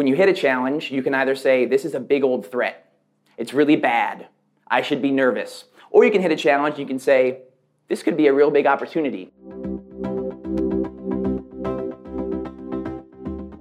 when you hit a challenge, you can either say, This is a big old threat. It's really bad. I should be nervous. Or you can hit a challenge, you can say, This could be a real big opportunity.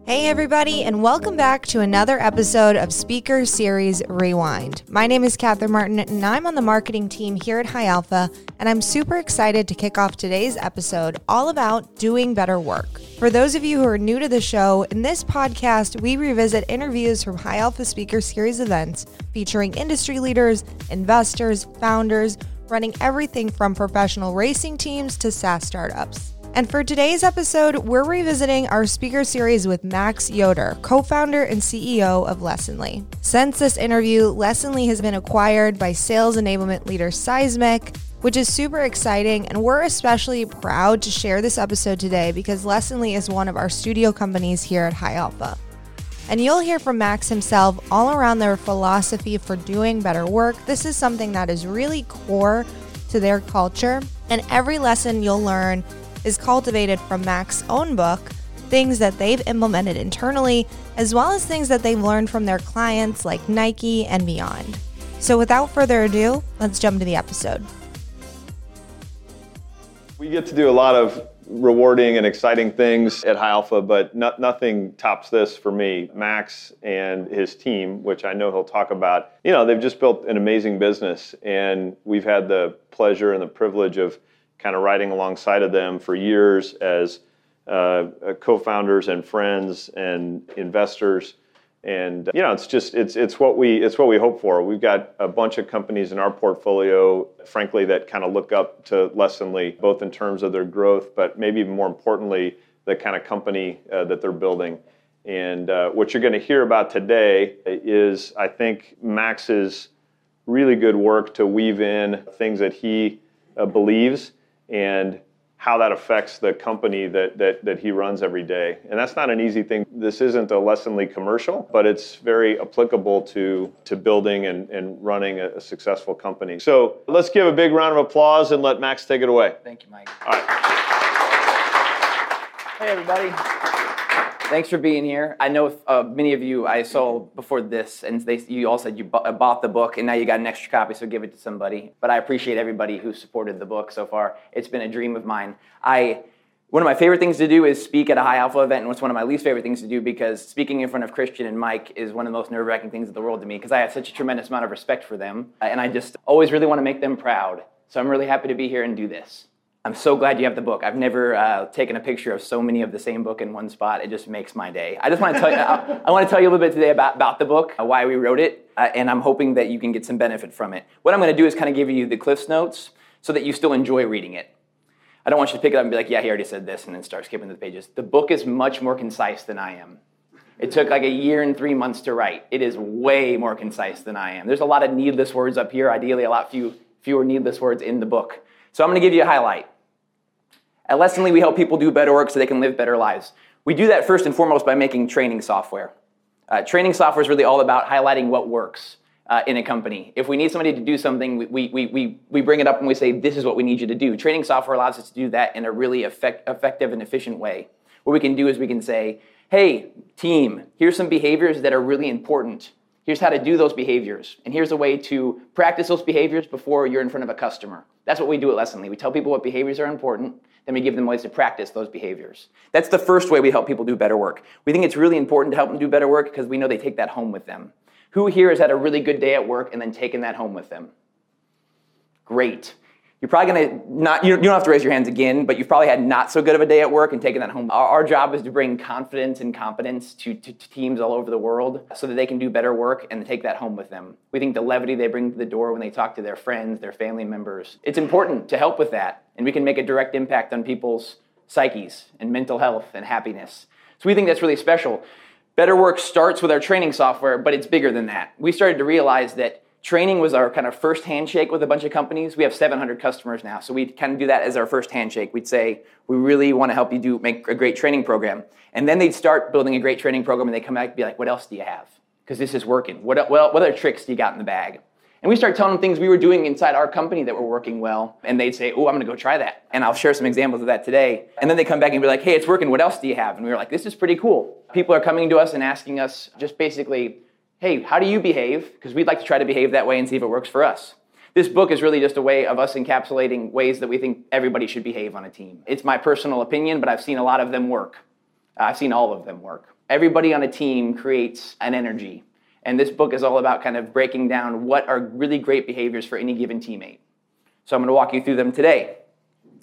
Hey, everybody, and welcome back to another episode of Speaker Series Rewind. My name is Catherine Martin, and I'm on the marketing team here at High Alpha, and I'm super excited to kick off today's episode all about doing better work. For those of you who are new to the show, in this podcast, we revisit interviews from High Alpha Speaker Series events featuring industry leaders, investors, founders, running everything from professional racing teams to SaaS startups. And for today's episode, we're revisiting our speaker series with Max Yoder, co founder and CEO of Lessonly. Since this interview, Lessonly has been acquired by sales enablement leader Seismic, which is super exciting. And we're especially proud to share this episode today because Lessonly is one of our studio companies here at High Alpha. And you'll hear from Max himself all around their philosophy for doing better work. This is something that is really core to their culture. And every lesson you'll learn is cultivated from Max's own book, things that they've implemented internally, as well as things that they've learned from their clients like Nike and beyond. So without further ado, let's jump to the episode. We get to do a lot of rewarding and exciting things at High Alpha, but no, nothing tops this for me. Max and his team, which I know he'll talk about, you know, they've just built an amazing business, and we've had the pleasure and the privilege of kind of riding alongside of them for years as uh, co-founders and friends and investors. And you know it's just it's it's what we it's what we hope for. We've got a bunch of companies in our portfolio frankly that kind of look up to lessonly both in terms of their growth but maybe even more importantly the kind of company uh, that they're building. And uh, what you're going to hear about today is i think max's really good work to weave in things that he uh, believes and how that affects the company that, that, that he runs every day. And that's not an easy thing. This isn't a Lessonly commercial, but it's very applicable to, to building and, and running a, a successful company. So let's give a big round of applause and let Max take it away. Thank you, Mike. All right. Hey, everybody. Thanks for being here. I know uh, many of you I saw before this, and they, you all said you bu- uh, bought the book, and now you got an extra copy, so give it to somebody. But I appreciate everybody who supported the book so far. It's been a dream of mine. I one of my favorite things to do is speak at a high alpha event, and it's one of my least favorite things to do because speaking in front of Christian and Mike is one of the most nerve wracking things in the world to me because I have such a tremendous amount of respect for them, and I just always really want to make them proud. So I'm really happy to be here and do this. I'm so glad you have the book. I've never uh, taken a picture of so many of the same book in one spot. It just makes my day. I just want to tell you, I, I want to tell you a little bit today about, about the book, uh, why we wrote it, uh, and I'm hoping that you can get some benefit from it. What I'm going to do is kind of give you the Cliff's Notes so that you still enjoy reading it. I don't want you to pick it up and be like, yeah, he already said this, and then start skipping the pages. The book is much more concise than I am. It took like a year and three months to write. It is way more concise than I am. There's a lot of needless words up here, ideally, a lot few, fewer needless words in the book. So I'm going to give you a highlight. At Lessonly, we help people do better work so they can live better lives. We do that first and foremost by making training software. Uh, training software is really all about highlighting what works uh, in a company. If we need somebody to do something, we, we, we, we bring it up and we say, this is what we need you to do. Training software allows us to do that in a really effect, effective and efficient way. What we can do is we can say, hey, team, here's some behaviors that are really important. Here's how to do those behaviors. And here's a way to practice those behaviors before you're in front of a customer. That's what we do at Lessonly. We tell people what behaviors are important, then we give them ways to practice those behaviors. That's the first way we help people do better work. We think it's really important to help them do better work because we know they take that home with them. Who here has had a really good day at work and then taken that home with them? Great. You're probably gonna not, you don't have to raise your hands again, but you've probably had not so good of a day at work and taken that home. Our, our job is to bring confidence and competence to, to, to, teams all over the world so that they can do better work and take that home with them. We think the levity they bring to the door when they talk to their friends, their family members, it's important to help with that. And we can make a direct impact on people's psyches and mental health and happiness. So we think that's really special. Better work starts with our training software, but it's bigger than that. We started to realize that Training was our kind of first handshake with a bunch of companies. We have 700 customers now, so we kind of do that as our first handshake. We'd say, we really want to help you do make a great training program. And then they'd start building a great training program and they'd come back and be like, what else do you have? Because this is working. What, what, what other tricks do you got in the bag? And we start telling them things we were doing inside our company that were working well. And they'd say, Oh, I'm going to go try that. And I'll share some examples of that today. And then they come back and be like, Hey, it's working. What else do you have? And we were like, This is pretty cool. People are coming to us and asking us just basically, Hey, how do you behave? Because we'd like to try to behave that way and see if it works for us. This book is really just a way of us encapsulating ways that we think everybody should behave on a team. It's my personal opinion, but I've seen a lot of them work. I've seen all of them work. Everybody on a team creates an energy and this book is all about kind of breaking down what are really great behaviors for any given teammate. So I'm going to walk you through them today.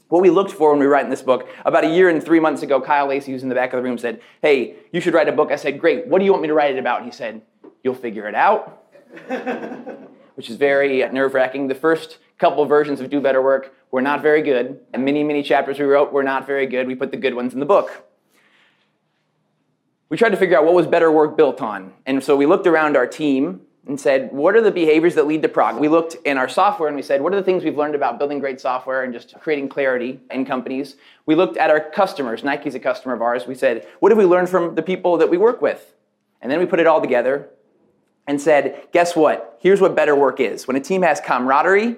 What we looked for when we were writing this book, about a year and three months ago, Kyle Lacey, who's in the back of the room, said, Hey, you should write a book. I said, Great, what do you want me to write it about? And he said, You'll figure it out, which is very nerve wracking. The first couple versions of Do Better Work were not very good, and many, many chapters we wrote were not very good. We put the good ones in the book we tried to figure out what was better work built on. And so we looked around our team and said, what are the behaviors that lead to progress? We looked in our software and we said, what are the things we've learned about building great software and just creating clarity in companies? We looked at our customers. Nike's a customer of ours. We said, what have we learned from the people that we work with? And then we put it all together and said, guess what? Here's what better work is. When a team has camaraderie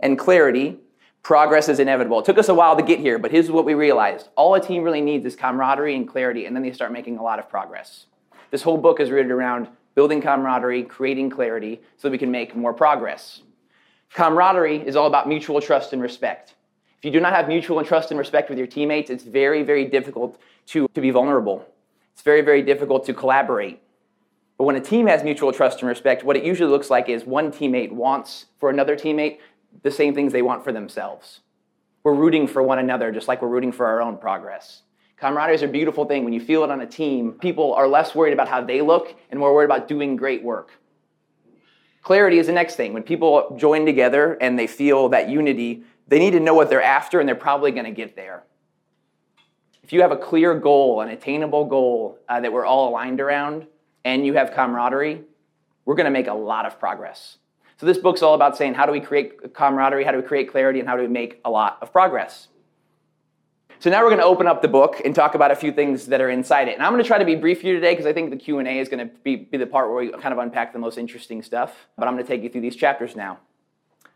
and clarity, Progress is inevitable. It took us a while to get here, but here's what we realized. All a team really needs is camaraderie and clarity, and then they start making a lot of progress. This whole book is rooted around building camaraderie, creating clarity, so that we can make more progress. Camaraderie is all about mutual trust and respect. If you do not have mutual trust and respect with your teammates, it's very, very difficult to, to be vulnerable. It's very, very difficult to collaborate. But when a team has mutual trust and respect, what it usually looks like is one teammate wants for another teammate the same things they want for themselves. We're rooting for one another just like we're rooting for our own progress. Camaraderie is a beautiful thing. When you feel it on a team, people are less worried about how they look and more worried about doing great work. Clarity is the next thing. When people join together and they feel that unity, they need to know what they're after and they're probably going to get there. If you have a clear goal, an attainable goal uh, that we're all aligned around, and you have camaraderie, we're going to make a lot of progress. So this book's all about saying how do we create camaraderie, how do we create clarity, and how do we make a lot of progress. So now we're going to open up the book and talk about a few things that are inside it. And I'm going to try to be brief here today because I think the Q&A is going to be, be the part where we kind of unpack the most interesting stuff. But I'm going to take you through these chapters now.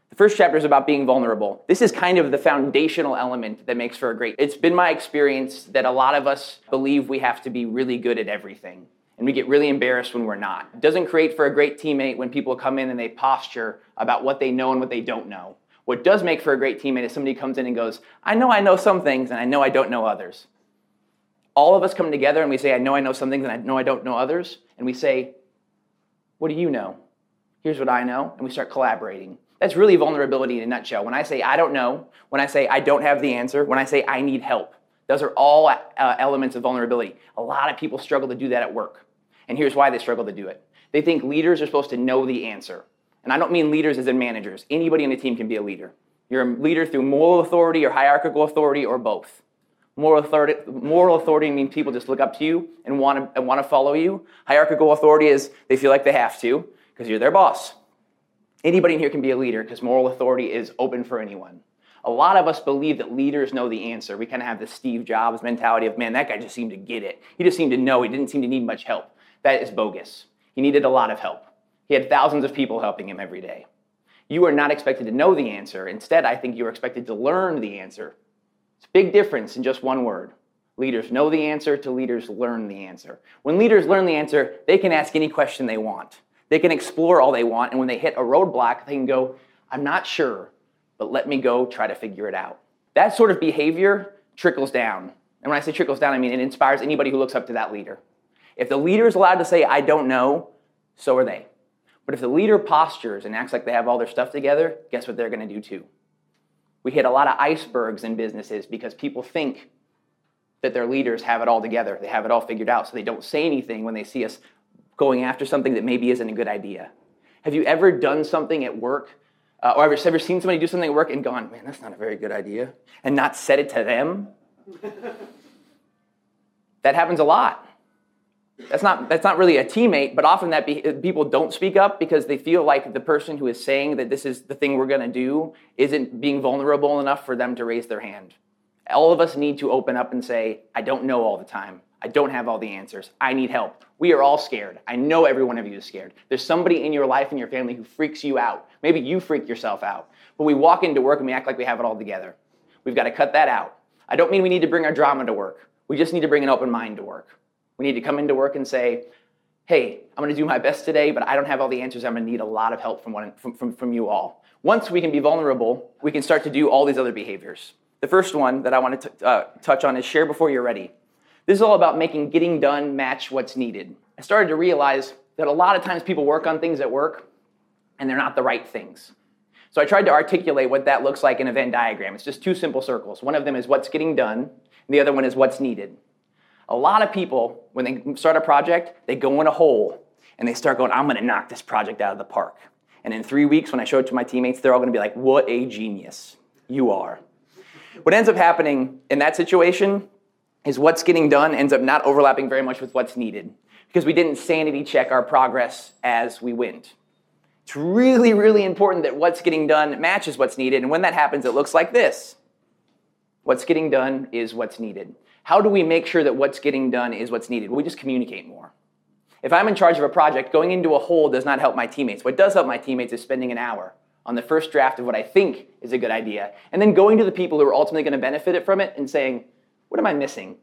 The first chapter is about being vulnerable. This is kind of the foundational element that makes for a great. It's been my experience that a lot of us believe we have to be really good at everything and we get really embarrassed when we're not. It doesn't create for a great teammate when people come in and they posture about what they know and what they don't know. What does make for a great teammate is somebody comes in and goes, I know I know some things and I know I don't know others. All of us come together and we say, I know I know some things and I know I don't know others. And we say, What do you know? Here's what I know. And we start collaborating. That's really vulnerability in a nutshell. When I say I don't know, when I say I don't have the answer, when I say I need help, those are all uh, elements of vulnerability. A lot of people struggle to do that at work. And here's why they struggle to do it. They think leaders are supposed to know the answer. And I don't mean leaders as in managers. Anybody on the team can be a leader. You're a leader through moral authority or hierarchical authority or both. Moral authority, moral authority means people just look up to you and want to, and want to follow you. Hierarchical authority is they feel like they have to because you're their boss. Anybody in here can be a leader because moral authority is open for anyone. A lot of us believe that leaders know the answer. We kind of have the Steve Jobs mentality of, man, that guy just seemed to get it. He just seemed to know. He didn't seem to need much help. That is bogus. He needed a lot of help. He had thousands of people helping him every day. You are not expected to know the answer. Instead, I think you are expected to learn the answer. It's a big difference in just one word. Leaders know the answer to leaders learn the answer. When leaders learn the answer, they can ask any question they want. They can explore all they want, and when they hit a roadblock, they can go, I'm not sure, but let me go try to figure it out. That sort of behavior trickles down. And when I say trickles down, I mean it inspires anybody who looks up to that leader. If the leader is allowed to say, I don't know, so are they. But if the leader postures and acts like they have all their stuff together, guess what they're going to do too? We hit a lot of icebergs in businesses because people think that their leaders have it all together. They have it all figured out, so they don't say anything when they see us going after something that maybe isn't a good idea. Have you ever done something at work, uh, or ever, ever seen somebody do something at work and gone, man, that's not a very good idea, and not said it to them? that happens a lot. That's not, that's not really a teammate, but often that be, people don't speak up because they feel like the person who is saying that this is the thing we're going to do isn't being vulnerable enough for them to raise their hand. All of us need to open up and say, I don't know all the time. I don't have all the answers. I need help. We are all scared. I know every one of you is scared. There's somebody in your life and your family who freaks you out. Maybe you freak yourself out. But we walk into work and we act like we have it all together. We've got to cut that out. I don't mean we need to bring our drama to work. We just need to bring an open mind to work. We need to come into work and say, hey, I'm going to do my best today, but I don't have all the answers. I'm going to need a lot of help from, one, from, from, from you all. Once we can be vulnerable, we can start to do all these other behaviors. The first one that I want to uh, touch on is share before you're ready. This is all about making getting done match what's needed. I started to realize that a lot of times people work on things at work and they're not the right things. So I tried to articulate what that looks like in a Venn diagram. It's just two simple circles. One of them is what's getting done, and the other one is what's needed. A lot of people, when they start a project, they go in a hole and they start going, I'm gonna knock this project out of the park. And in three weeks, when I show it to my teammates, they're all gonna be like, What a genius you are. What ends up happening in that situation is what's getting done ends up not overlapping very much with what's needed because we didn't sanity check our progress as we went. It's really, really important that what's getting done matches what's needed. And when that happens, it looks like this. What's getting done is what's needed. How do we make sure that what's getting done is what's needed? we just communicate more. If I'm in charge of a project, going into a hole does not help my teammates. What does help my teammates is spending an hour on the first draft of what I think is a good idea, and then going to the people who are ultimately going to benefit from it and saying, What am I missing?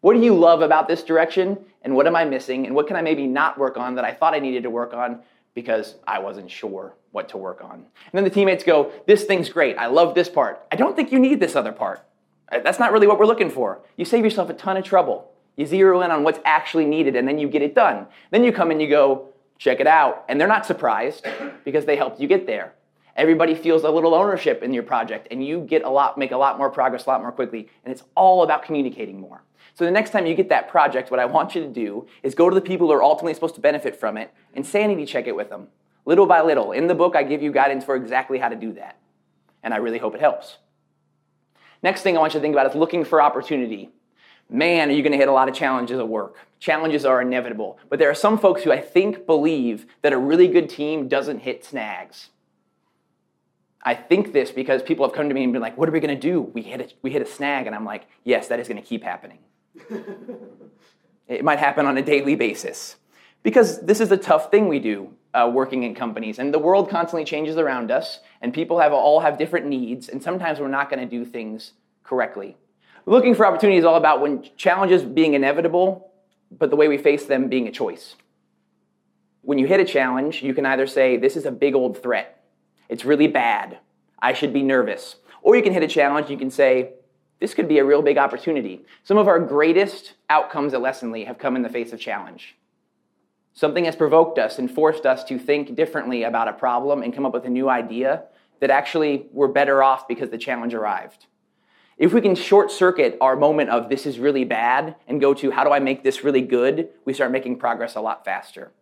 What do you love about this direction? And what am I missing? And what can I maybe not work on that I thought I needed to work on because I wasn't sure what to work on? And then the teammates go, This thing's great. I love this part. I don't think you need this other part. Uh, that's not really what we're looking for. You save yourself a ton of trouble. You zero in on what's actually needed and then you get it done. Then you come and you go, check it out. And they're not surprised because they helped you get there. Everybody feels a little ownership in your project and you get a lot, make a lot more progress a lot more quickly. And it's all about communicating more. So the next time you get that project, what I want you to do is go to the people who are ultimately supposed to benefit from it and sanity check it with them, little by little. In the book, I give you guidance for exactly how to do that. And I really hope it helps. Next thing I want you to think about is looking for opportunity. Man, are you going to hit a lot of challenges at work? Challenges are inevitable. But there are some folks who I think believe that a really good team doesn't hit snags. I think this because people have come to me and been like, what are we going to do? We hit, a, we hit a snag. And I'm like, yes, that is going to keep happening. it might happen on a daily basis. Because this is a tough thing we do uh, working in companies. And the world constantly changes around us, and people have all have different needs, and sometimes we're not going to do things correctly. Looking for opportunity is all about when challenges being inevitable, but the way we face them being a choice. When you hit a challenge, you can either say, This is a big old threat. It's really bad. I should be nervous. Or you can hit a challenge, you can say, This could be a real big opportunity. Some of our greatest outcomes at Lessonly have come in the face of challenge. Something has provoked us and forced us to think differently about a problem and come up with a new idea that actually we're better off because the challenge arrived. If we can short circuit our moment of this is really bad and go to how do I make this really good, we start making progress a lot faster.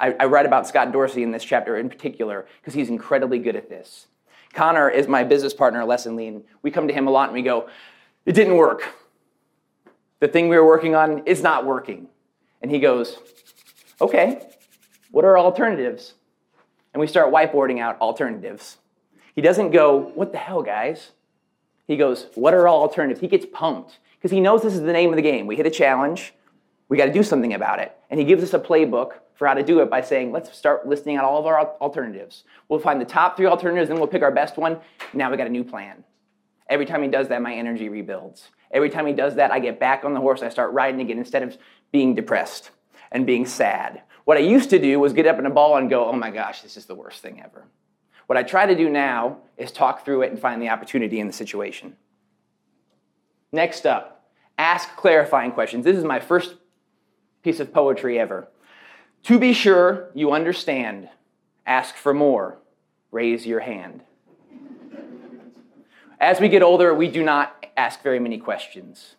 I, I write about Scott Dorsey in this chapter in particular because he's incredibly good at this. Conner is my business partner at Lessonly, and we come to him a lot and we go, It didn't work. The thing we were working on is not working. And he goes, Okay, what are alternatives? And we start whiteboarding out alternatives. He doesn't go, What the hell, guys? He goes, What are all alternatives? He gets pumped because he knows this is the name of the game. We hit a challenge, we got to do something about it. And he gives us a playbook for how to do it by saying, Let's start listing out all of our alternatives. We'll find the top three alternatives, then we'll pick our best one. Now we got a new plan. Every time he does that, my energy rebuilds. Every time he does that, I get back on the horse. I start riding again instead of being depressed and being sad. What I used to do was get up in a ball and go, oh my gosh, this is the worst thing ever. What I try to do now is talk through it and find the opportunity in the situation. Next up, ask clarifying questions. This is my first piece of poetry ever. To be sure you understand, ask for more, raise your hand. As we get older, we do not ask very many questions.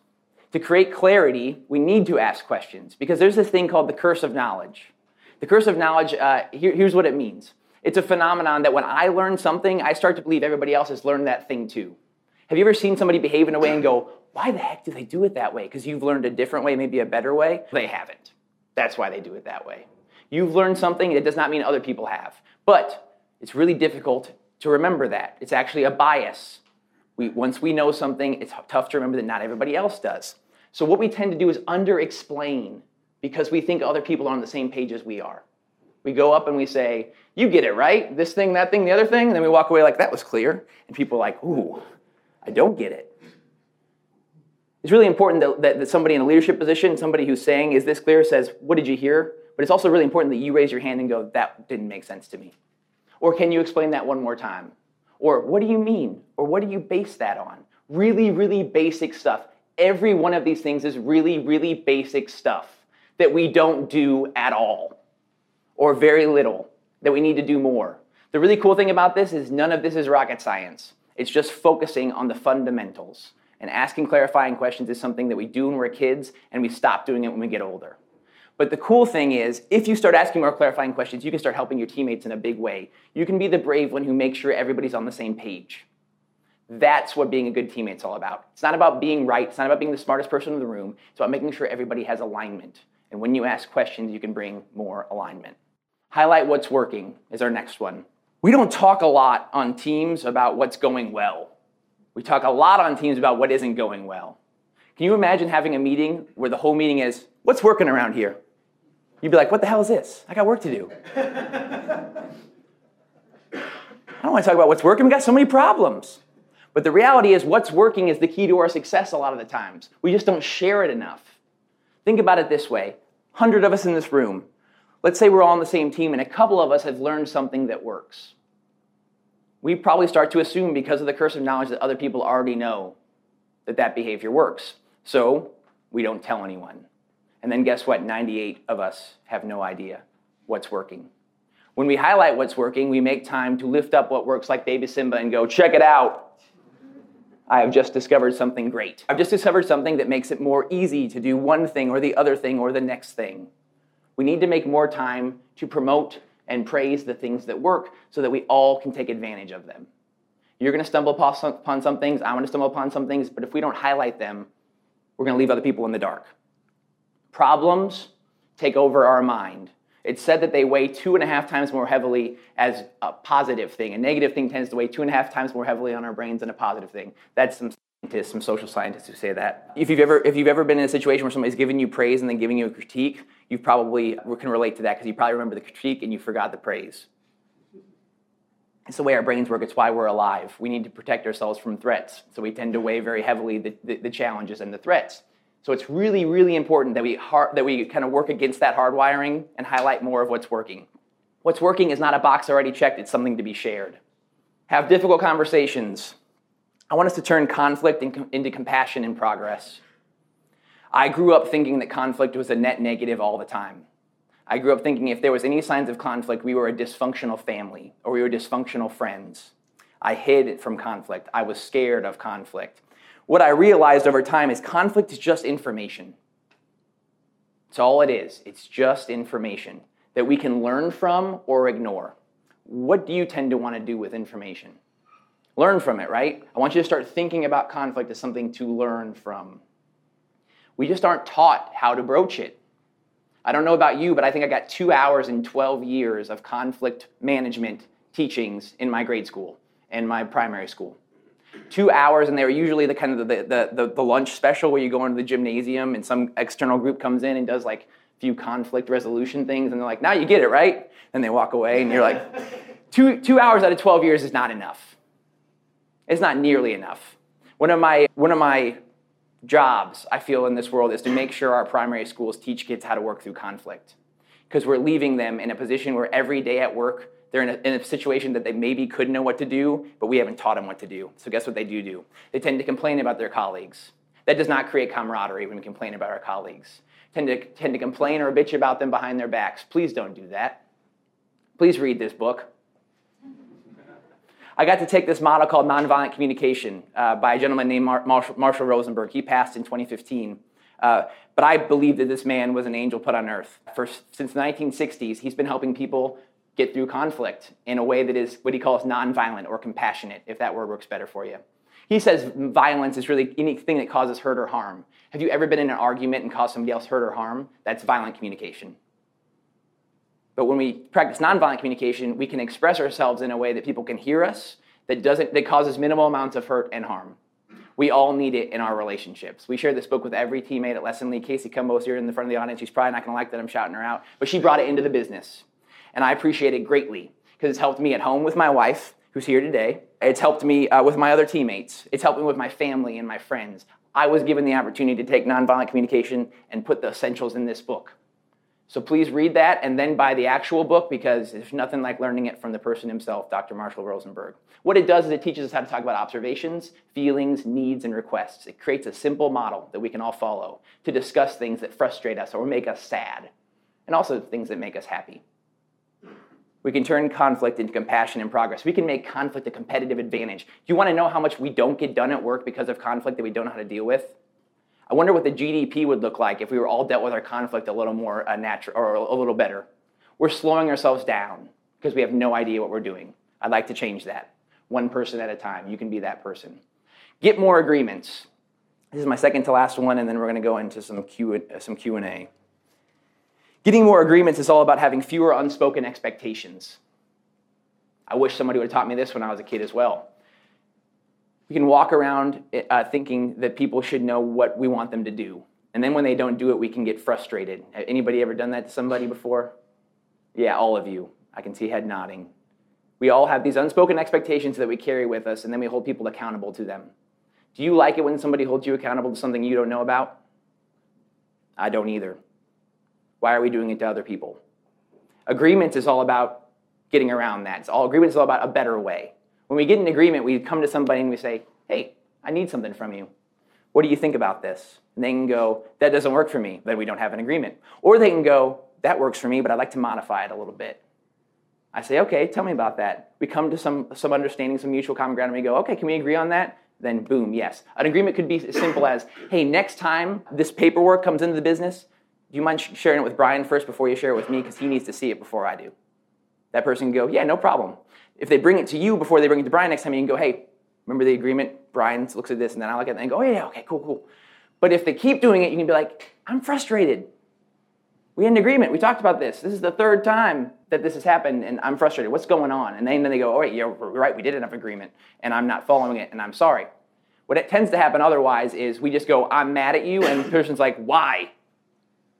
To create clarity, we need to ask questions because there's this thing called the curse of knowledge. The curse of knowledge, uh, here, here's what it means it's a phenomenon that when I learn something, I start to believe everybody else has learned that thing too. Have you ever seen somebody behave in a way and go, why the heck do they do it that way? Because you've learned a different way, maybe a better way? They haven't. That's why they do it that way. You've learned something, it does not mean other people have. But it's really difficult to remember that. It's actually a bias. We, once we know something, it's tough to remember that not everybody else does. So what we tend to do is under explain because we think other people are on the same page as we are. We go up and we say, You get it, right? This thing, that thing, the other thing. And then we walk away like, That was clear. And people are like, Ooh, I don't get it. It's really important that, that, that, somebody in a leadership position, somebody who's saying, Is this clear, says, What did you hear? But it's also really important that you raise your hand and go, That didn't make sense to me. Or can you explain that one more time? Or what do you mean? Or what do you base that on? Really, really basic stuff. Every one of these things is really, really basic stuff that we don't do at all or very little, that we need to do more. The really cool thing about this is none of this is rocket science. It's just focusing on the fundamentals. And asking clarifying questions is something that we do when we're kids and we stop doing it when we get older. But the cool thing is, if you start asking more clarifying questions, you can start helping your teammates in a big way. You can be the brave one who makes sure everybody's on the same page. That's what being a good teammate's all about. It's not about being right, it's not about being the smartest person in the room, it's about making sure everybody has alignment. And when you ask questions, you can bring more alignment. Highlight what's working is our next one. We don't talk a lot on teams about what's going well. We talk a lot on teams about what isn't going well. Can you imagine having a meeting where the whole meeting is, what's working around here? You'd be like, what the hell is this? I got work to do. I don't want to talk about what's working. We got so many problems. But the reality is, what's working is the key to our success a lot of the times. We just don't share it enough. Think about it this way 100 of us in this room. Let's say we're all on the same team and a couple of us have learned something that works. We probably start to assume, because of the curse of knowledge, that other people already know that that behavior works. So we don't tell anyone. And then guess what? 98 of us have no idea what's working. When we highlight what's working, we make time to lift up what works like baby Simba and go, check it out. I have just discovered something great. I've just discovered something that makes it more easy to do one thing or the other thing or the next thing. We need to make more time to promote and praise the things that work so that we all can take advantage of them. You're going to stumble upon some things, I'm going to stumble upon some things, but if we don't highlight them, we're going to leave other people in the dark. Problems take over our mind. It's said that they weigh two and a half times more heavily as a positive thing. A negative thing tends to weigh two and a half times more heavily on our brains than a positive thing. That's some scientists, some social scientists who say that. If you've ever, if you've ever been in a situation where somebody's giving you praise and then giving you a critique, you probably can relate to that because you probably remember the critique and you forgot the praise. It's the way our brains work. It's why we're alive. We need to protect ourselves from threats. So we tend to weigh very heavily the, the, the challenges and the threats. So it's really, really important that we, that we kind of work against that hardwiring and highlight more of what's working. What's working is not a box already checked, it's something to be shared. Have difficult conversations. I want us to turn conflict into compassion and progress. I grew up thinking that conflict was a net negative all the time. I grew up thinking if there was any signs of conflict, we were a dysfunctional family or we were dysfunctional friends. I hid from conflict. I was scared of conflict. What I realized over time is conflict is just information. It's all it is. It's just information that we can learn from or ignore. What do you tend to want to do with information? Learn from it, right? I want you to start thinking about conflict as something to learn from. We just aren't taught how to broach it. I don't know about you, but I think I got two hours in 12 years of conflict management teachings in my grade school and my primary school. Two hours, and they were usually the kind of the, the, the, the lunch special where you go into the gymnasium and some external group comes in and does like a few conflict resolution things, and they're like, now you get it, right? And they walk away, and you're like, two, two hours out of 12 years is not enough. It's not nearly enough. One of my, one of my jobs, I feel, in this world is to make sure our primary schools teach kids how to work through conflict. Because we're leaving them in a position where every day at work, they're in a, in a, situation that they maybe could know what to do, but we haven't taught them what to do. So, guess what they do do? They tend to complain about their colleagues. That does not create camaraderie when we complain about our colleagues. Tend to, tend to complain or bitch about them behind their backs. Please don't do that. Please read this book. I got to take this model called Nonviolent Communication uh, by a gentleman named Mar- Marshall, Marshall, Rosenberg. He passed in 2015. Uh, but I believe that this man was an angel put on earth. For, since the 1960s, he's been helping people get through conflict in a way that is what he calls nonviolent or compassionate, if that word works better for you. He says violence is really anything that causes hurt or harm. Have you ever been in an argument and caused somebody else hurt or harm? That's violent communication. But when we practice nonviolent communication, we can express ourselves in a way that people can hear us, that doesn't that causes minimal amounts of hurt and harm. We all need it in our relationships. We share this book with every teammate at Lesson Lessonly. Casey Cumbo's here in the front of the audience. She's probably not going to like that I'm shouting her out, but she brought it into the business. And I appreciate it greatly because it's helped me at home with my wife, who's here today. It's helped me uh, with my other teammates. It's helped me with my family and my friends. I was given the opportunity to take nonviolent communication and put the essentials in this book. So please read that and then buy the actual book because there's nothing like learning it from the person himself, Dr. Marshall Rosenberg. What it does is it teaches us how to talk about observations, feelings, needs, and requests. It creates a simple model that we can all follow to discuss things that frustrate us or make us sad, and also things that make us happy. We can turn conflict into compassion and progress. We can make conflict a competitive advantage. Do you want to know how much we don't get done at work because of conflict that we don't know how to deal with? I wonder what the GDP would look like if we were all dealt with our conflict a little more uh, natural or a little better. We're slowing ourselves down because we have no idea what we're doing. I'd like to change that. One person at a time. You can be that person. Get more agreements. This is my second to last one, and then we're going to go into some Q some Q and A. Getting more agreements is all about having fewer unspoken expectations. I wish somebody would have taught me this when I was a kid as well. We can walk around uh, thinking that people should know what we want them to do. And then when they don't do it, we can get frustrated. Anybody ever done that to somebody before? Yeah, all of you. I can see head nodding. We all have these unspoken expectations that we carry with us, and then we hold people accountable to them. Do you like it when somebody holds you accountable to something you don't know about? I don't either. Why are we doing it to other people? Agreement is all about getting around that. It's all agreement is all about a better way. When we get an agreement, we come to somebody and we say, "Hey, I need something from you. What do you think about this?" And they can go, "That doesn't work for me." Then we don't have an agreement. Or they can go, "That works for me, but I'd like to modify it a little bit." I say, "Okay, tell me about that." We come to some some understanding, some mutual common ground, and we go, "Okay, can we agree on that?" Then boom, yes. An agreement could be as simple as, "Hey, next time this paperwork comes into the business, do you mind sharing it with Brian first before you share it with me? Because he needs to see it before I do. That person can go, yeah, no problem. If they bring it to you before they bring it to Brian next time, you can go, hey, remember the agreement? Brian looks at this, and then I look at it and go, oh, yeah, okay, cool, cool. But if they keep doing it, you can be like, I'm frustrated. We had an agreement. We talked about this. This is the third time that this has happened, and I'm frustrated. What's going on? And then they go, oh, wait, you're right. We did have agreement, and I'm not following it, and I'm sorry. What it tends to happen otherwise is we just go, I'm mad at you, and the person's like, why?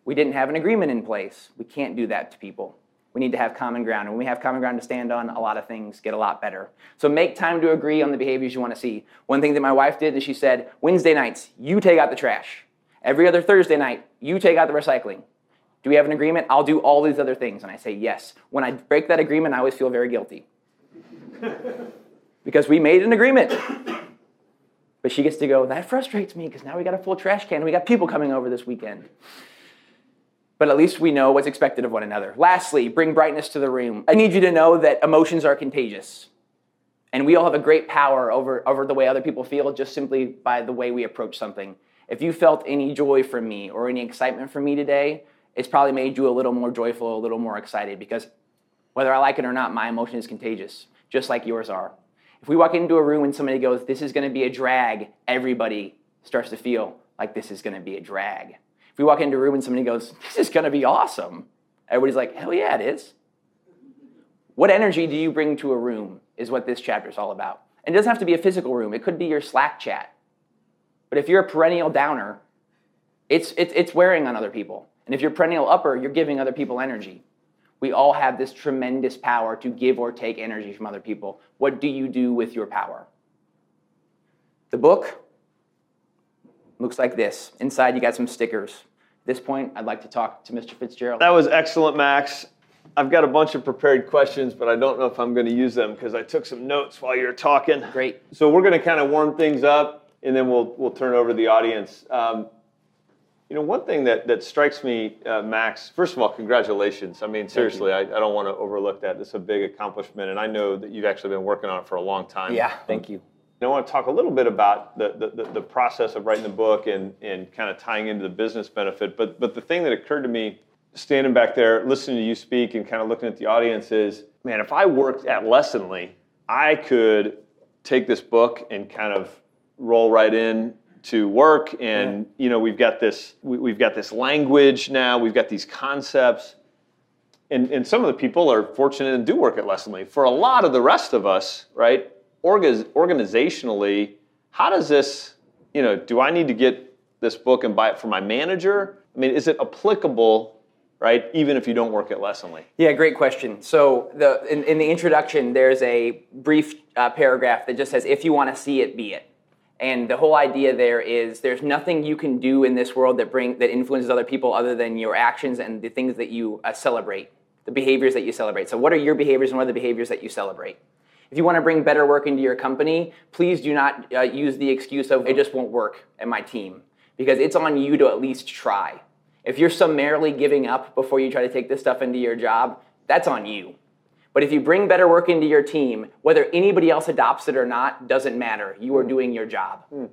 We didn't have an agreement in place. We can't do that to people. We need to have common ground. And when we have common ground to stand on, a lot of things get a lot better. So make time to agree on the behaviors you want to see. One thing that my wife did is she said, Wednesday nights, you take out the trash. Every other Thursday night, you take out the recycling. Do we have an agreement? I'll do all these other things. And I say, yes. When I break that agreement, I always feel very guilty. because we made an agreement. But she gets to go, that frustrates me because now we got a full trash can. We got people coming over this weekend but at least we know what's expected of one another. Lastly, bring brightness to the room. I need you to know that emotions are contagious. And we all have a great power over, over the way other people feel just simply by the way we approach something. If you felt any joy from me or any excitement from me today, it's probably made you a little more joyful, a little more excited because whether I like it or not, my emotion is contagious, just like yours are. If we walk into a room and somebody goes, This is going to be a drag, everybody starts to feel like this is going to be a drag. If we walk into a room and somebody goes, This is going to be awesome, everybody's like, Hell yeah, it is. What energy do you bring to a room is what this chapter is all about. And it doesn't have to be a physical room, it could be your Slack chat. But if you're a perennial downer, it's, it's, it's wearing on other people. And if you're perennial upper, you're giving other people energy. We all have this tremendous power to give or take energy from other people. What do you do with your power? The book looks like this. Inside, you got some stickers. At this point, I'd like to talk to Mr. Fitzgerald. That was excellent, Max. I've got a bunch of prepared questions, but I don't know if I'm going to use them because I took some notes while you were talking. Great. So we're going to kind of warm things up, and then we'll we'll turn over to the audience. Um, you know, one thing that, that strikes me, uh, Max, first of all, congratulations. I mean, seriously, I, I don't want to overlook that. This is a big accomplishment, and I know that you've actually been working on it for a long time. Yeah, thank you. I want to talk a little bit about the, the, the, process of writing the book and, and kind of tying into the business benefit. But, but the thing that occurred to me standing back there, listening to you speak and kind of looking at the audience is, man, if I worked at Lessonly, I could take this book and kind of roll right in to work and yeah. you know we've got this we, have got this language now we've got these concepts and, and some of the people are fortunate and do work at Lessonly. For a lot of the rest of us, right, organizationally, how does this you know, do I need to get this book and buy it for my manager? I mean, is it applicable, right, even if you don't work at Lessonly? Yeah, great question. So the in, in the introduction, there's a brief uh, paragraph that just says, "If you want to see it, be it." And the whole idea there is there's nothing you can do in this world that bring that influences other people other than your actions and the things that you uh, celebrate, the behaviors that you celebrate. So what are your behaviors and what are the behaviors that you celebrate? If you want to bring better work into your company, please do not uh, use the excuse of it just won't work at my team because it's on you to at least try. If you're summarily giving up before you try to take this stuff into your job, that's on you. But if you bring better work into your team, whether anybody else adopts it or not, doesn't matter. You are doing your job. Mm.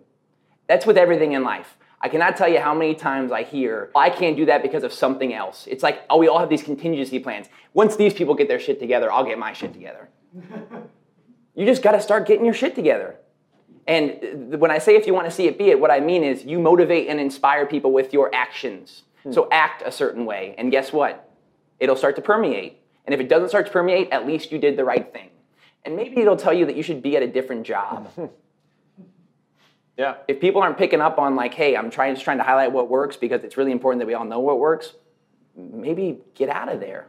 That's with everything in life. I cannot tell you how many times I hear, I can't do that because of something else. It's like, oh, we all have these contingency plans. Once these people get their shit together, I'll get my shit together. you just got to start getting your shit together. And when I say if you want to see it, be it, what I mean is you motivate and inspire people with your actions. Hmm. So act a certain way. And guess what? It'll start to permeate. And if it doesn't start to permeate, at least you did the right thing. And maybe it'll tell you that you should be at a different job. yeah. If people aren't picking up on like, hey, I'm trying just trying to highlight what works because it's really important that we all know what works, maybe get out of there.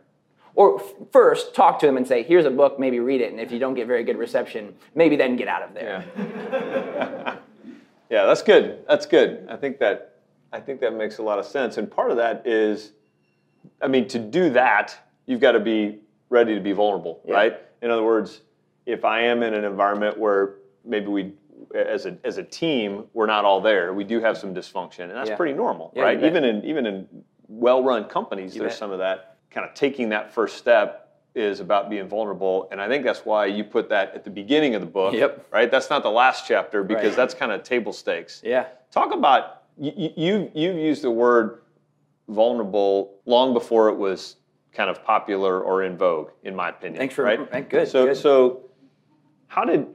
Or first, talk to them and say, here's a book, maybe read it. And if you don't get very good reception, maybe then get out of there. Yeah, yeah that's good. That's good. I think that I think that makes a lot of sense. And part of that is, I mean, to do that, you've got to be ready to be vulnerable, yeah. right? In other words, if I am in an environment where maybe we, as a as a team, we're not all there. We do have some dysfunction, and that's yeah. pretty normal, yeah, right? Even in even in well-run companies, you there's bet. some of that. Kind of taking that first step is about being vulnerable, and I think that's why you put that at the beginning of the book, yep. right? That's not the last chapter because right. that's kind of table stakes. Yeah. Talk about you. You you've used the word vulnerable long before it was kind of popular or in vogue, in my opinion. Thanks for right. thank, Good. So good. so how did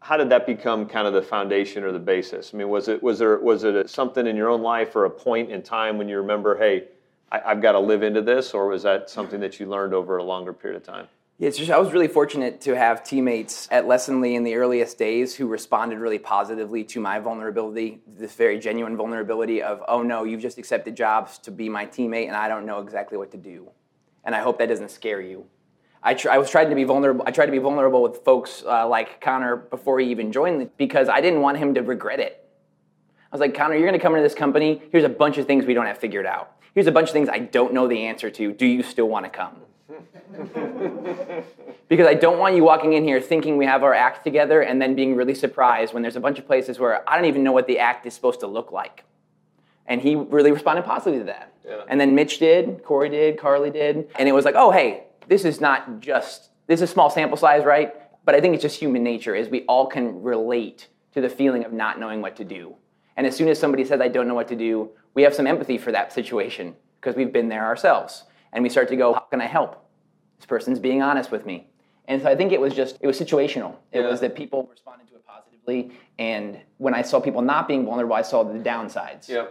how did that become kind of the foundation or the basis? I mean, was it was there was it a, something in your own life or a point in time when you remember, hey, I, I've got to live into this, or was that something that you learned over a longer period of time? Yeah, just I was really fortunate to have teammates at Lessonly in the earliest days who responded really positively to my vulnerability, this very genuine vulnerability of, oh no, you've just accepted jobs to be my teammate and I don't know exactly what to do. And I hope that doesn't scare you. I, tr- I was trying to be vulnerable. I tried to be vulnerable with folks uh, like Conner before he even joined because I didn't want him to regret it. I was like, Conner, you're going to come into this company. Here's a bunch of things we don't have figured out. Here's a bunch of things I don't know the answer to. Do you still want to come? because I don't want you walking in here thinking we have our act together and then being really surprised when there's a bunch of places where I don't even know what the act is supposed to look like. And he really responded positively to that. Yeah. And then Mitch did, Corey did, Carly did. And it was like, oh, hey, this is not just, this is a small sample size, right? But I think it's just human nature, is we all can relate to the feeling of not knowing what to do. And as soon as somebody says, I don't know what to do, we have some empathy for that situation because we've been there ourselves. And we start to go, how can I help? This person's being honest with me. And so I think it was just, it was situational. It yeah. was that people responded to it positively. And when I saw people not being vulnerable, I saw the downsides. Yeah.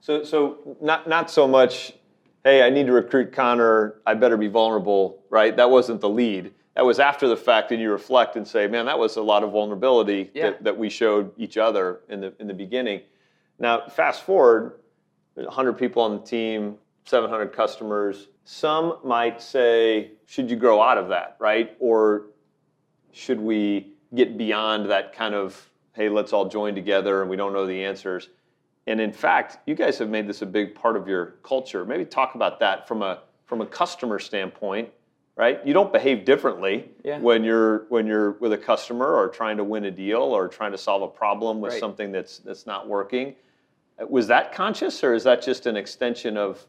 So, so not, not so much, hey, I need to recruit Conner, I better be vulnerable, right? That wasn't the lead. That was after the fact, and you reflect and say, man, that was a lot of vulnerability yeah. that, that we showed each other in the, in the beginning. Now, fast forward, 100 people on the team, 700 customers. Some might say, should you grow out of that, right? Or should we get beyond that kind of, hey, let's all join together and we don't know the answers? And in fact, you guys have made this a big part of your culture. Maybe talk about that from a from a customer standpoint, right? You don't behave differently yeah. when you're when you're with a customer or trying to win a deal or trying to solve a problem with right. something that's that's not working. Was that conscious or is that just an extension of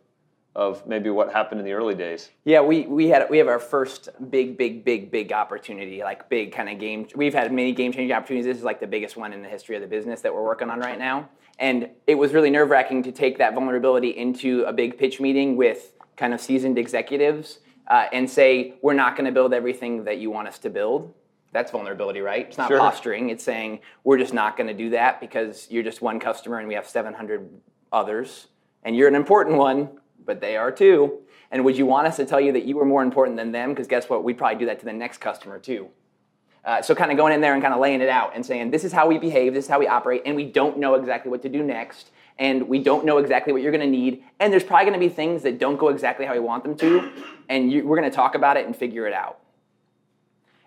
of maybe what happened in the early days? Yeah, we, we had we have our first big, big, big, big opportunity, like big kind of game. We've had many game changing opportunities. This is like the biggest one in the history of the business that we're working on right now. And it was really nerve wracking to take that vulnerability into a big pitch meeting with kind of seasoned executives uh, and say, we're not going to build everything that you want us to build. That's vulnerability, right? It's not sure. posturing. It's saying, we're just not going to do that because you're just one customer and we have 700 others. And you're an important one, but they are too. And would you want us to tell you that you were more important than them? Because guess what? We'd probably do that to the next customer too. Uh, so kind of going in there and kind of laying it out and saying, this is how we behave, this is how we operate, and we don't know exactly what to do next, and we don't know exactly what you're going to need, and there's probably going to be things that don't go exactly how we want them to, and you, we're going to talk about it and figure it out.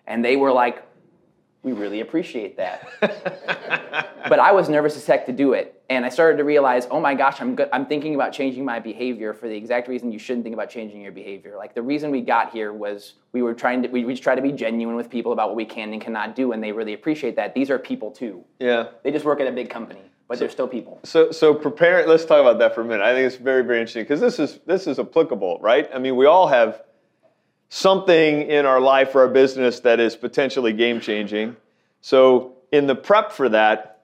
And they were like, we really appreciate that. but I was nervous as heck to do it. And I started to realize, oh my gosh, I'm, good. I'm thinking about changing my behavior for the exact reason you shouldn't think about changing your behavior. Like the reason we got here was we were trying to, we, we just try to be genuine with people about what we can and cannot do. And they really appreciate that. These are people too. Yeah. They just work at a big company, but they're still people. So, so prepare. Let's talk about that for a minute. I think it's very, very interesting because this is this is applicable, right? I mean, we all have something in our life or our business that is potentially game changing. So, in the prep for that,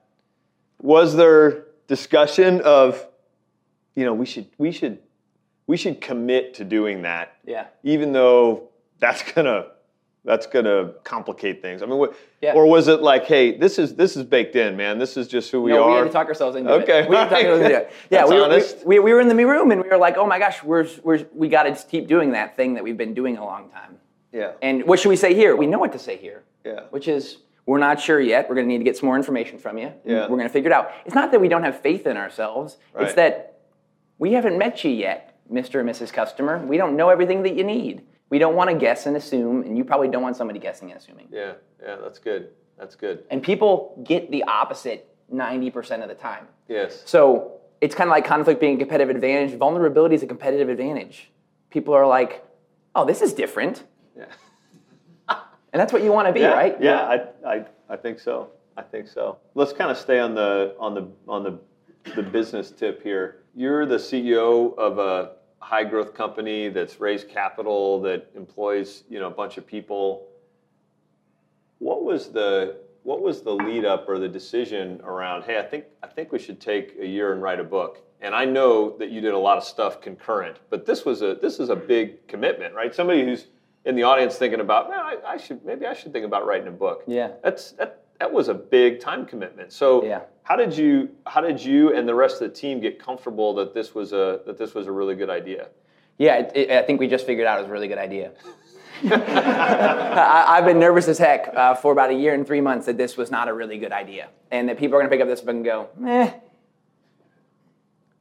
was there discussion of, you know, we should we should we should commit to doing that, Yeah. even though that's gonna that's gonna complicate things. I mean, what, Yeah. or was it like, hey, this is this is baked in, man. This is just who we no, are. we had to talk ourselves into Okay, it. We had to talk ourselves into it. Yeah, we, were. We, we, we were in the me room and we were like, oh my gosh, we're, we're, we got to keep doing that thing that we've been doing a long time. yeah. And what should we say here? We know what to say here. Yeah. Which is, we're not sure yet. We're going to need to get some more information from you. Yeah. We're going to figure it out. It's not that we don't have faith in ourselves. Right. It's that we haven't met you yet, Mr. and Mrs. Customer. We don't know everything that you need. We don't want to guess and assume, and you probably don't want somebody guessing and assuming. Yeah, yeah, that's good. That's good. And people get the opposite 90% of the time. Yes. So it's kind of like conflict being a competitive advantage. Vulnerability is a competitive advantage. People are like, oh, this is different. Yeah. And that's what you want to be, yeah, right? Yeah, I, I, I think so. I think so. Let's kind of stay on the on the on the the business tip here. You're the CEO of a high growth company that's raised capital that employs you know a bunch of people. What was the what was the lead up or the decision around? Hey, I think I think we should take a year and write a book. And I know that you did a lot of stuff concurrent, but this was a this is a big commitment, right? Somebody who's in the audience thinking about, man, I, I should maybe I should think about writing a book. Yeah. That's that that was a big time commitment. So Yeah. how did you how did you and the rest of the team get comfortable that this was a that this was a really good idea? Yeah, it, it, I think we just figured out it was a really good idea. I, I've been nervous as heck uh, for about a year and three months that this was not a really good idea, and that people are going to pick up this book and go, "Meh."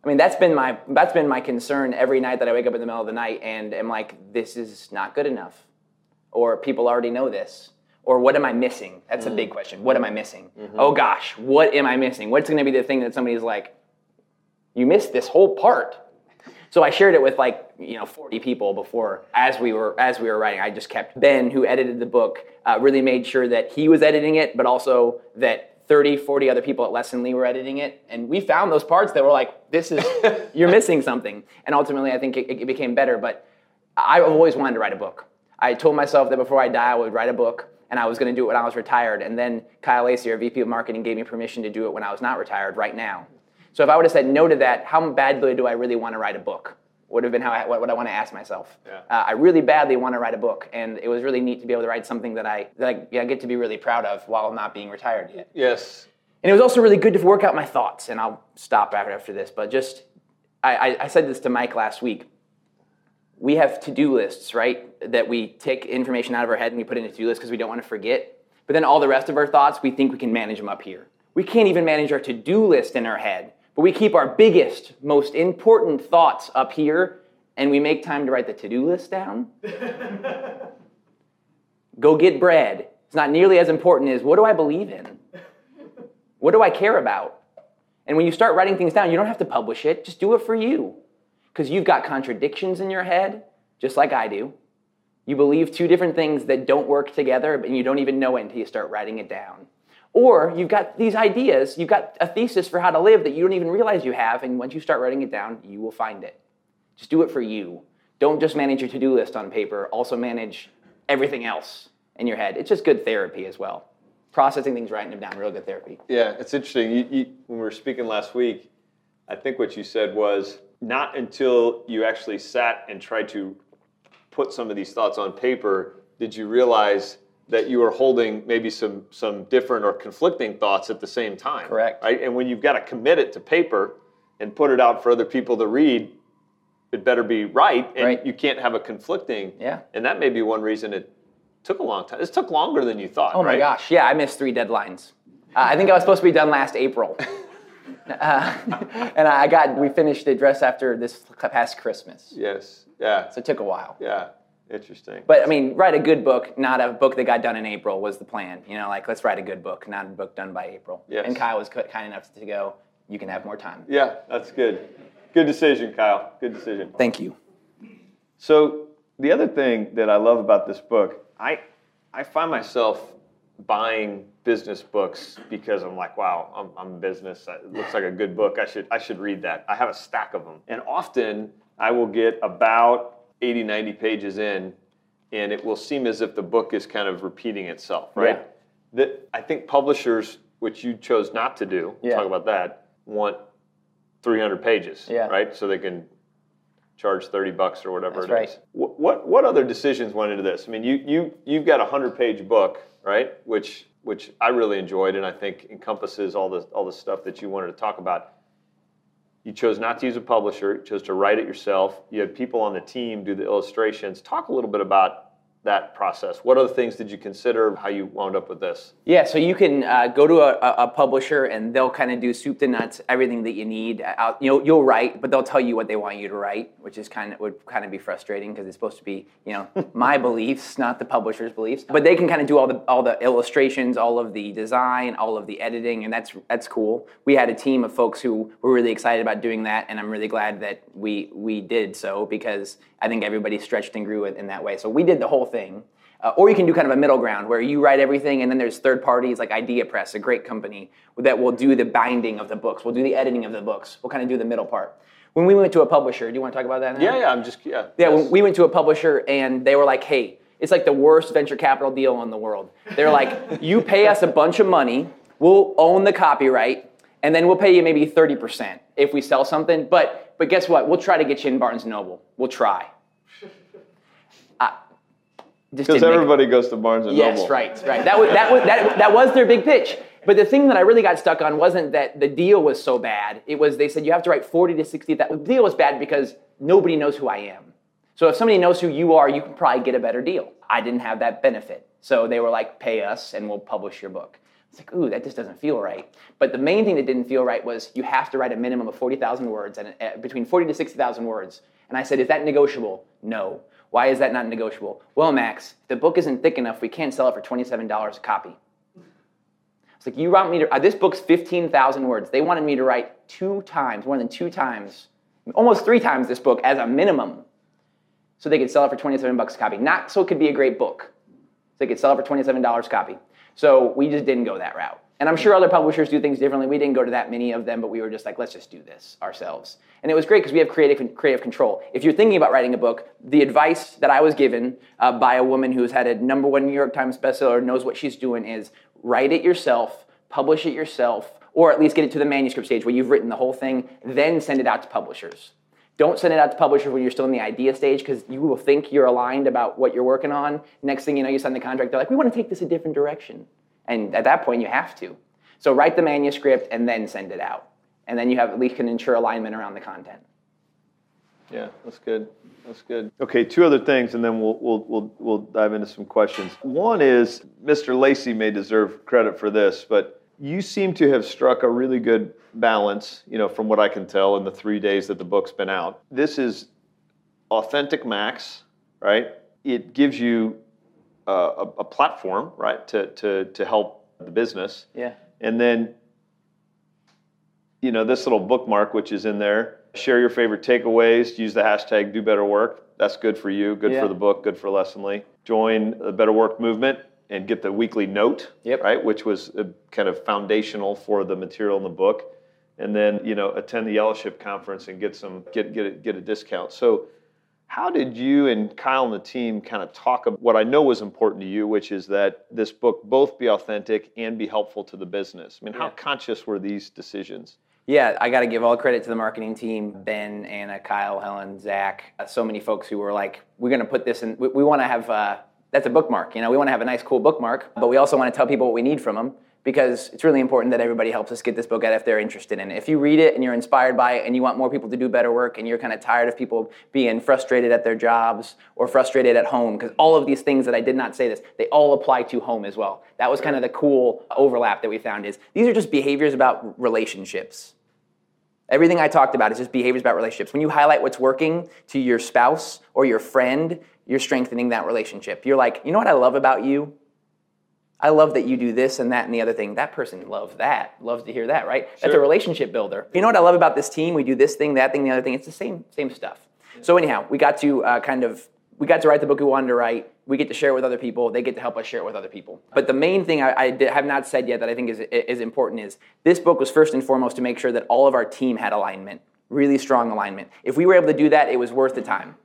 I mean, that's been my that's been my concern every night that I wake up in the middle of the night and am like, "This is not good enough," or "People already know this," or "What am I missing?" That's a big question. What am I missing? Oh gosh, what am I missing? What's going to be the thing that somebody's like, "You missed this whole part." So I shared it with like you know 40 people before as we were as we were writing. I just kept Ben, who edited the book, uh, really made sure that he was editing it, but also that 30, 40 other people at Lessonly were editing it, and we found those parts that were like, "This is you're missing something." And ultimately, I think it, it became better. But I've always wanted to write a book. I told myself that before I die, I would write a book, and I was going to do it when I was retired. And then Kyle Lacey, our VP of Marketing, gave me permission to do it when I was not retired, right now. So if I would have said no to that, how badly do I really want to write a book? Would have been how I, what, what I want to ask myself. Yeah. Uh, I really badly want to write a book, and it was really neat to be able to write something that I that I, yeah, get to be really proud of while not being retired yet. Yes. And it was also really good to work out my thoughts. And I'll stop after after this, but just I, I, I said this to Mike last week. We have to-do lists, right? That we take information out of our head and we put in a to-do list because we don't want to forget. But then all the rest of our thoughts, we think we can manage them up here. We can't even manage our to-do list in our head, but we keep our biggest, most important thoughts up here, and we make time to write the to-do list down. Go get bread. It's not nearly as important as what do I believe in? What do I care about? And when you start writing things down, you don't have to publish it, just do it for you. Because you've got contradictions in your head, just like I do. You believe two different things that don't work together, but you don't even know it until you start writing it down. Or you've got these ideas, you've got a thesis for how to live that you don't even realize you have, and once you start writing it down, you will find it. Just do it for you. Don't just manage your to do list on paper, also manage everything else in your head. It's just good therapy as well. Processing things, writing them down, real good therapy. Yeah, it's interesting. You, you, when we were speaking last week, I think what you said was not until you actually sat and tried to put some of these thoughts on paper did you realize that you were holding maybe some some different or conflicting thoughts at the same time. Correct. Right. And when you've got to commit it to paper and put it out for other people to read, it better be right, and Right. you can't have a conflicting. Yeah. And that may be one reason it took a long time. This took longer than you thought. Oh my right? gosh, yeah, I missed three deadlines. Uh, I think I was supposed to be done last April. Uh, and I got, we finished the dress after this past Christmas. Yes. Yeah. So it took a while. Yeah. Interesting. But I mean, write a good book, not a book that got done in April was the plan. You know, like let's write a good book, not a book done by April. Yes. And Kyle was kind enough to go, you can have more time. yeah, that's good. Good decision, Kyle. Good decision. Thank you. So the other thing that I love about this book, I I find myself buying business books because I'm like, wow, I'm, I'm in business. It looks like a good book. I should I should read that. I have a stack of them, and often I will get about 80, 90 pages in, and it will seem as if the book is kind of repeating itself, right? Yeah. That I think publishers, which you chose not to do, we'll Yeah. talk about that, want 300 pages, Yeah. right? So they can charge 30 bucks or whatever That's it is. right. What, what what other decisions went into this? I mean, you you you've got a 100-page book, right? Which which I really enjoyed and I think encompasses all the all the stuff that you wanted to talk about. You chose not to use a publisher, you chose to write it yourself. You had people on the team do the illustrations. Talk a little bit about that process. What other things did you consider? How you wound up with this? Yeah, so you can uh, go to a, a- publisher and they'll kind of do soup to nuts, everything that you need. Uh, you'll, you'll write, but they'll tell you what they want you to write, which is kind of would kind of be frustrating because it's supposed to be, you know, my beliefs, not the publisher's beliefs. But they can kind of do all the all the illustrations, all of the design, all of the editing, and that's that's cool. We had a team of folks who were really excited about doing that, and I'm really glad that we we did so because I think everybody stretched and grew in that way. So we did the whole thing. Uh, or you can do kind of a middle ground where you write everything and then there's third parties like Idea Press, a great company that will do the binding of the books, We'll do the editing of the books, we'll kind of do the middle part. When we went to a publisher, do you want to talk about that now? Yeah, yeah, I'm just yeah. Yeah, yes. when we went to a publisher and they were like, hey, it's like the worst venture capital deal in the world. They're like, you pay us a bunch of money, we'll own the copyright, and then we'll pay you maybe 30% if we sell something. But but guess what? We'll try to get you in Barnes and Noble. We'll try. Because didn't make- everybody goes to Barnes and Yes, Noble. right, right. That was that was that, that was their big pitch. But the thing that I really got stuck on wasn't that the deal was so bad. It was they said you have to write forty to sixty. That the deal was bad because nobody knows who I am. So if somebody knows who you are, you can probably get a better deal. I didn't have that benefit, so they were like, "Pay us, and we'll publish your book." It's like, ooh, that just doesn't feel right. But the main thing that didn't feel right was you have to write a minimum of forty thousand words and uh, between forty to sixty thousand words. And I said, "Is that negotiable?" No. Why is that not negotiable? Well, Max, the book isn't thick enough, we can't sell it for twenty-seven dollars a copy. It's like you want me to. Uh, this book's fifteen thousand words. They wanted me to write two times, more than two times, almost three times this book as a minimum, so they could sell it for twenty-seven bucks a copy. Not so it could be a great book. So they could sell it for twenty-seven dollars a copy. So we just didn't go that route. And I'm sure other publishers do things differently. We didn't go to that many of them, but we were just like, let's just do this ourselves. And it was great because we have creative creative control. If you're thinking about writing a book, the advice that I was given uh, by a woman who's had a number one New York Times bestseller knows what she's doing is write it yourself, publish it yourself, or at least get it to the manuscript stage where you've written the whole thing, then send it out to publishers. Don't send it out to publishers when you're still in the idea stage because you will think you're aligned about what you're working on. Next thing you know, you sign the contract. They're like, we want to take this a different direction. And at that point, you have to. So write the manuscript and then send it out. And then you have at least can ensure alignment around the content. Yeah, that's good. That's good. Okay, two other things, and then we'll we'll we'll we'll dive into some questions. One is Mr. Lacey may deserve credit for this, but you seem to have struck a really good balance. You know, from what I can tell in the three days that the book's been out. This is authentic Max, right? It gives you a, a, a platform, right, to to to help the business. Yeah. And then, you know, this little bookmark, which is in there, share your favorite takeaways, use the hashtag do better work. That's good for you, good Yeah. for the book, good for Lessonly. Join the Better Work movement and get the weekly note, Yep. right, which was uh, kind of foundational for the material in the book. And then, you know, attend the Yellowship conference and get some get get a, get a discount. So, how did you and Kyle and the team kind of talk about what I know was important to you, which is that this book both be authentic and be helpful to the business? I mean, how Yeah. conscious were these decisions? Yeah, I got to give all credit to the marketing team Ben, Anna, Kyle, Helen, Zach. Uh, so many folks who were like, we're going to put this in, we, we want to have, uh, that's a bookmark. You know, we want to have a nice, cool bookmark, but we also want to tell people what we need from them. Because it's really important that everybody helps us get this book out if they're interested in it. If you read it and you're inspired by it and you want more people to do better work and you're kind of tired of people being frustrated at their jobs or frustrated at home, because all of these things that I did not say this, they all apply to home as well. That was kind of the cool overlap that we found is these are just behaviors about relationships. Everything I talked about is just behaviors about relationships. When you highlight what's working to your spouse or your friend, you're strengthening that relationship. You're like, you know what I love about you? I love that you do this and that and the other thing. That person loves that, loves to hear that, right? That's a relationship builder. You know what I love about this team? We do this thing, that thing, the other thing. It's the same, same stuff. So anyhow, we got to uh, kind of we got to write the book we wanted to write. We get to share it with other people. They get to help us share it with other people. But the main thing I, I did, have not said yet that I think is, is important is this book was first and foremost to make sure that all of our team had alignment, really strong alignment. If we were able to do that, it was worth the time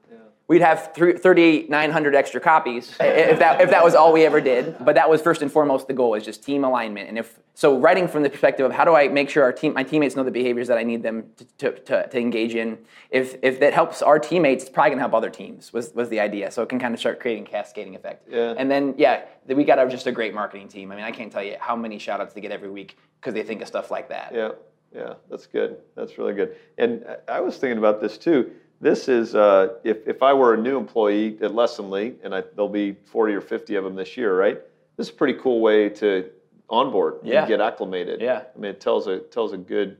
we'd have 3,900 extra copies if that, if that was all we ever did. But that was first and foremost the goal is just team alignment. And if so, writing from the perspective of how do I make sure our team, my teammates know the behaviors that I need them to, to, to, to engage in. If, if that helps our teammates, it's probably gonna help other teams. Was, was the idea. So it can kind of start creating cascading effect. Yeah. And then yeah, we got just a great marketing team. I mean, I can't tell you how many shout outs they get every week because they think of stuff like that. Yeah, yeah, that's good. That's really good. And I was thinking about this too this is, uh, if, if I were a new employee at Lessonly, and I, there'll be 40 or 50 of them this year, right? This is a pretty cool way to onboard Yeah. and get acclimated. Yeah. I mean, it tells a, tells a good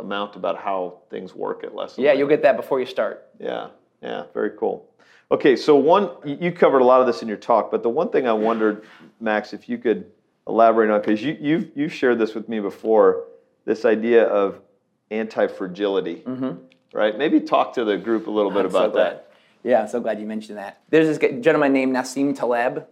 amount about how things work at Lessonly. Yeah, you'll get that before you start. Yeah, yeah, very cool. Okay, so one, you covered a lot of this in your talk, but the one thing I wondered, Max, if you could elaborate on, because you, you've, you've shared this with me before, this idea of anti-fragility, right? Maybe talk to the group a little bit I'm about glad. that. Yeah, I'm so glad you mentioned that. There's this gentleman named Nassim Taleb,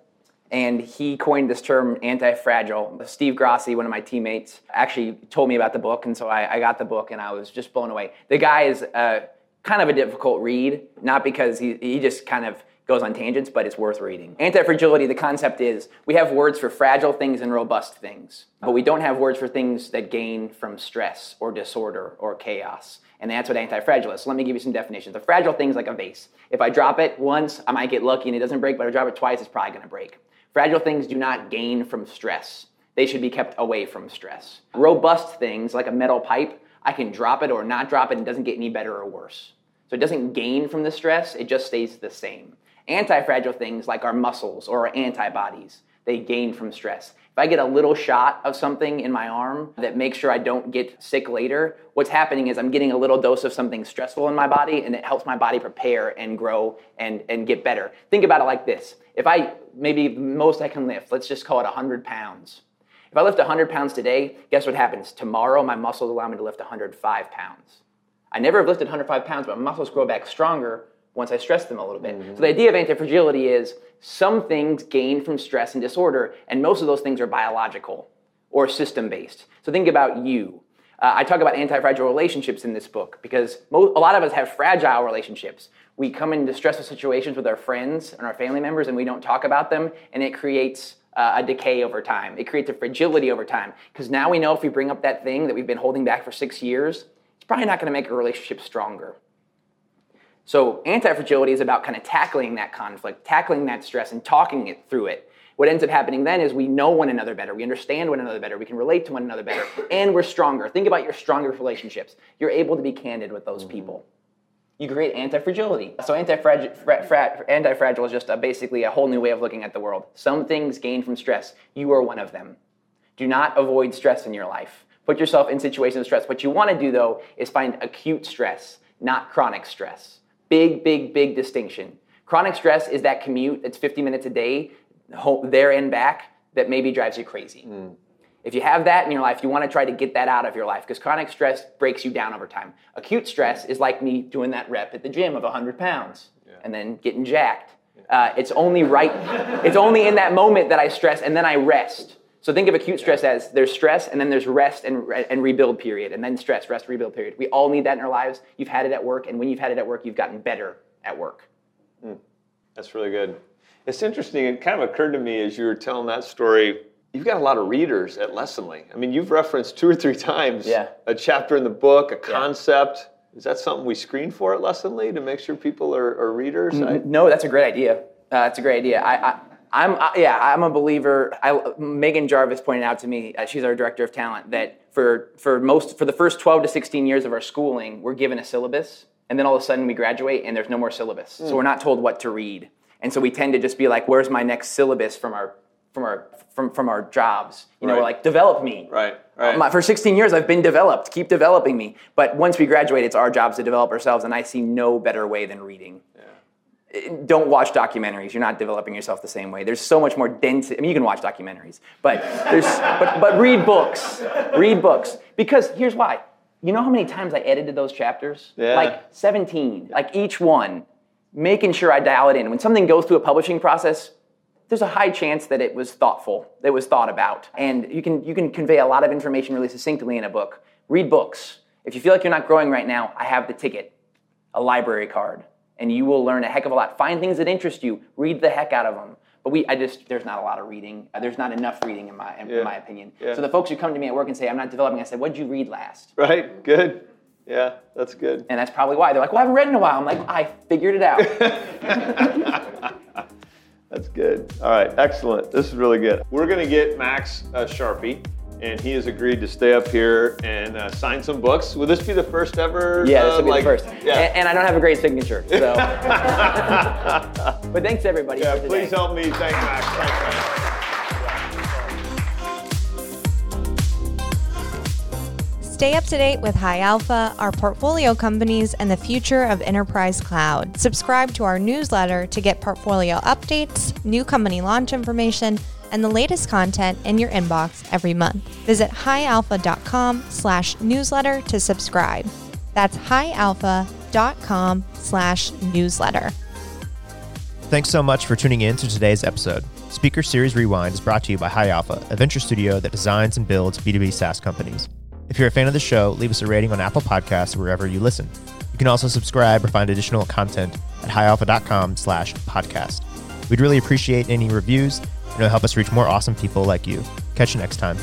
and he coined this term anti-fragile. Steve Grassi, one of my teammates, actually told me about the book, and so I, I got the book, and I was just blown away. The guy is uh, kind of a difficult read, not because he, he just kind of goes on tangents, but it's worth reading. Anti-fragility, the concept is we have words for fragile things and robust things, but we don't have words for things that gain from stress or disorder or chaos. And that's what anti-fragile is. So let me give you some definitions. A fragile thing is like a vase. If I drop it once, I might get lucky and it doesn't break, but if I drop it twice, it's probably gonna break. Fragile things do not gain from stress. They should be kept away from stress. Robust things, like a metal pipe, I can drop it or not drop it and it doesn't get any better or worse. So it doesn't gain from the stress, it just stays the same. Anti-fragile things like our muscles or our antibodies, they gain from stress. If I get a little shot of something in my arm that makes sure I don't get sick later, what's happening is I'm getting a little dose of something stressful in my body and it helps my body prepare and grow and, and get better. Think about it like this. If I, maybe the most I can lift, let's just call it 100 pounds. If I lift 100 pounds today, guess what happens? Tomorrow, my muscles allow me to lift 105 pounds. I never have lifted 105 pounds, but my muscles grow back stronger once I stress them a little bit. So the idea of anti-fragility is some things gain from stress and disorder, and most of those things are biological or system-based. So think about you. Uh, I talk about anti-fragile relationships in this book because mo- a lot of us have fragile relationships. We come into stressful situations with our friends and our family members, and we don't talk about them, and it creates uh, a decay over time. It creates a fragility over time because now we know if we bring up that thing that we've been holding back for six years, it's probably not going to make a relationship stronger. So anti-fragility is about kind of tackling that conflict, tackling that stress, and talking it through it. What ends up happening then is we know one another better, we understand one another better, we can relate to one another better, and we're stronger. Think about your stronger relationships. You're able to be candid with those mm-hmm. people. You create anti-fragility. So anti-fragile, fra- fra- anti-fragile is just a, basically a whole new way of looking at the world. Some things gain from stress. You are one of them. Do not avoid stress in your life. Put yourself in situations of stress. What you want to do though is find acute stress, not chronic stress. Big, big, big distinction. Chronic stress is that commute that's 50 minutes a day, ho- there and back, that maybe drives you crazy. If you have that in your life, you want to try to get that out of your life because chronic stress breaks you down over time. Acute stress is like me doing that rep at the gym of 100 pounds and then getting jacked. Uh, it's only right, it's only in that moment that I stress and then I rest. So think of acute stress as there's stress and then there's rest and, and rebuild period and then stress, rest, rebuild period. We all need that in our lives. You've had it at work and when you've had it at work, you've gotten better at work. That's really good. It's interesting. It kind of occurred to me as you were telling that story. You've got a lot of readers at Lessonly. I mean, you've referenced two or three times Yeah. a chapter in the book, a concept. Is that something we screen for at Lessonly to make sure people are, are readers? I, No, that's a great idea. Uh, that's a great idea. I, I, I'm uh, yeah, I'm a believer. I, Megan Jarvis pointed out to me, uh, she's our director of talent, that for for most for the first 12 to 16 years of our schooling, we're given a syllabus, and then all of a sudden we graduate and there's no more syllabus, Hmm. so we're not told what to read, and so we tend to just be like, "Where's my next syllabus from our from our from from our jobs?" You know, Right. we're like, "Develop me." Right, right. My, for 16 years, I've been developed. Keep developing me. But once we graduate, it's our jobs to develop ourselves, and I see no better way than reading don't watch documentaries. You're not developing yourself the same way. There's so much more dense. I mean, you can watch documentaries, but there's but, but read books. Read books because here's why. You know how many times I edited those chapters? Yeah. Like 17. Like each one, making sure I dial it in. When something goes through a publishing process, there's a high chance that it was thoughtful, that it was thought about, and you can you can convey a lot of information really succinctly in a book. Read books. If you feel like you're not growing right now, I have the ticket a library card and you will learn a heck of a lot find things that interest you read the heck out of them but we i just there's not a lot of reading Uh, there's not enough reading in my in Yeah. my opinion Yeah. so the folks who come to me at work and say i'm not developing i said what did you read last Right. Good. Yeah, that's good. and that's probably why they're like well i haven't read in a while i'm like i figured it out That's good. All right, excellent. This is really good. We're going to get Max a Sharpie, and he has agreed to stay up here and uh, sign some books. Will this be the first ever? yeah uh, this will be like- the first Yeah. and, and i don't have a great signature so but thanks everybody yeah, for today. please help me thank Max. Thanks, Max. Stay up to date with High Alpha, our portfolio companies, and the future of enterprise cloud. Subscribe to our newsletter to get portfolio updates, new company launch information, and the latest content in your inbox every month. Visit highalpha.com slash newsletter to subscribe. That's highalpha.com slash newsletter. Thanks so much for tuning in to today's episode. Speaker Series Rewind is brought to you by High Alpha, a venture studio that designs and builds B2B SaaS companies. If you're a fan of the show, leave us a rating on Apple Podcasts or wherever you listen. You can also subscribe or find additional content at highalpha.com slash podcast. We'd really appreciate any reviews, it'll help us reach more awesome people like you. Catch you next time.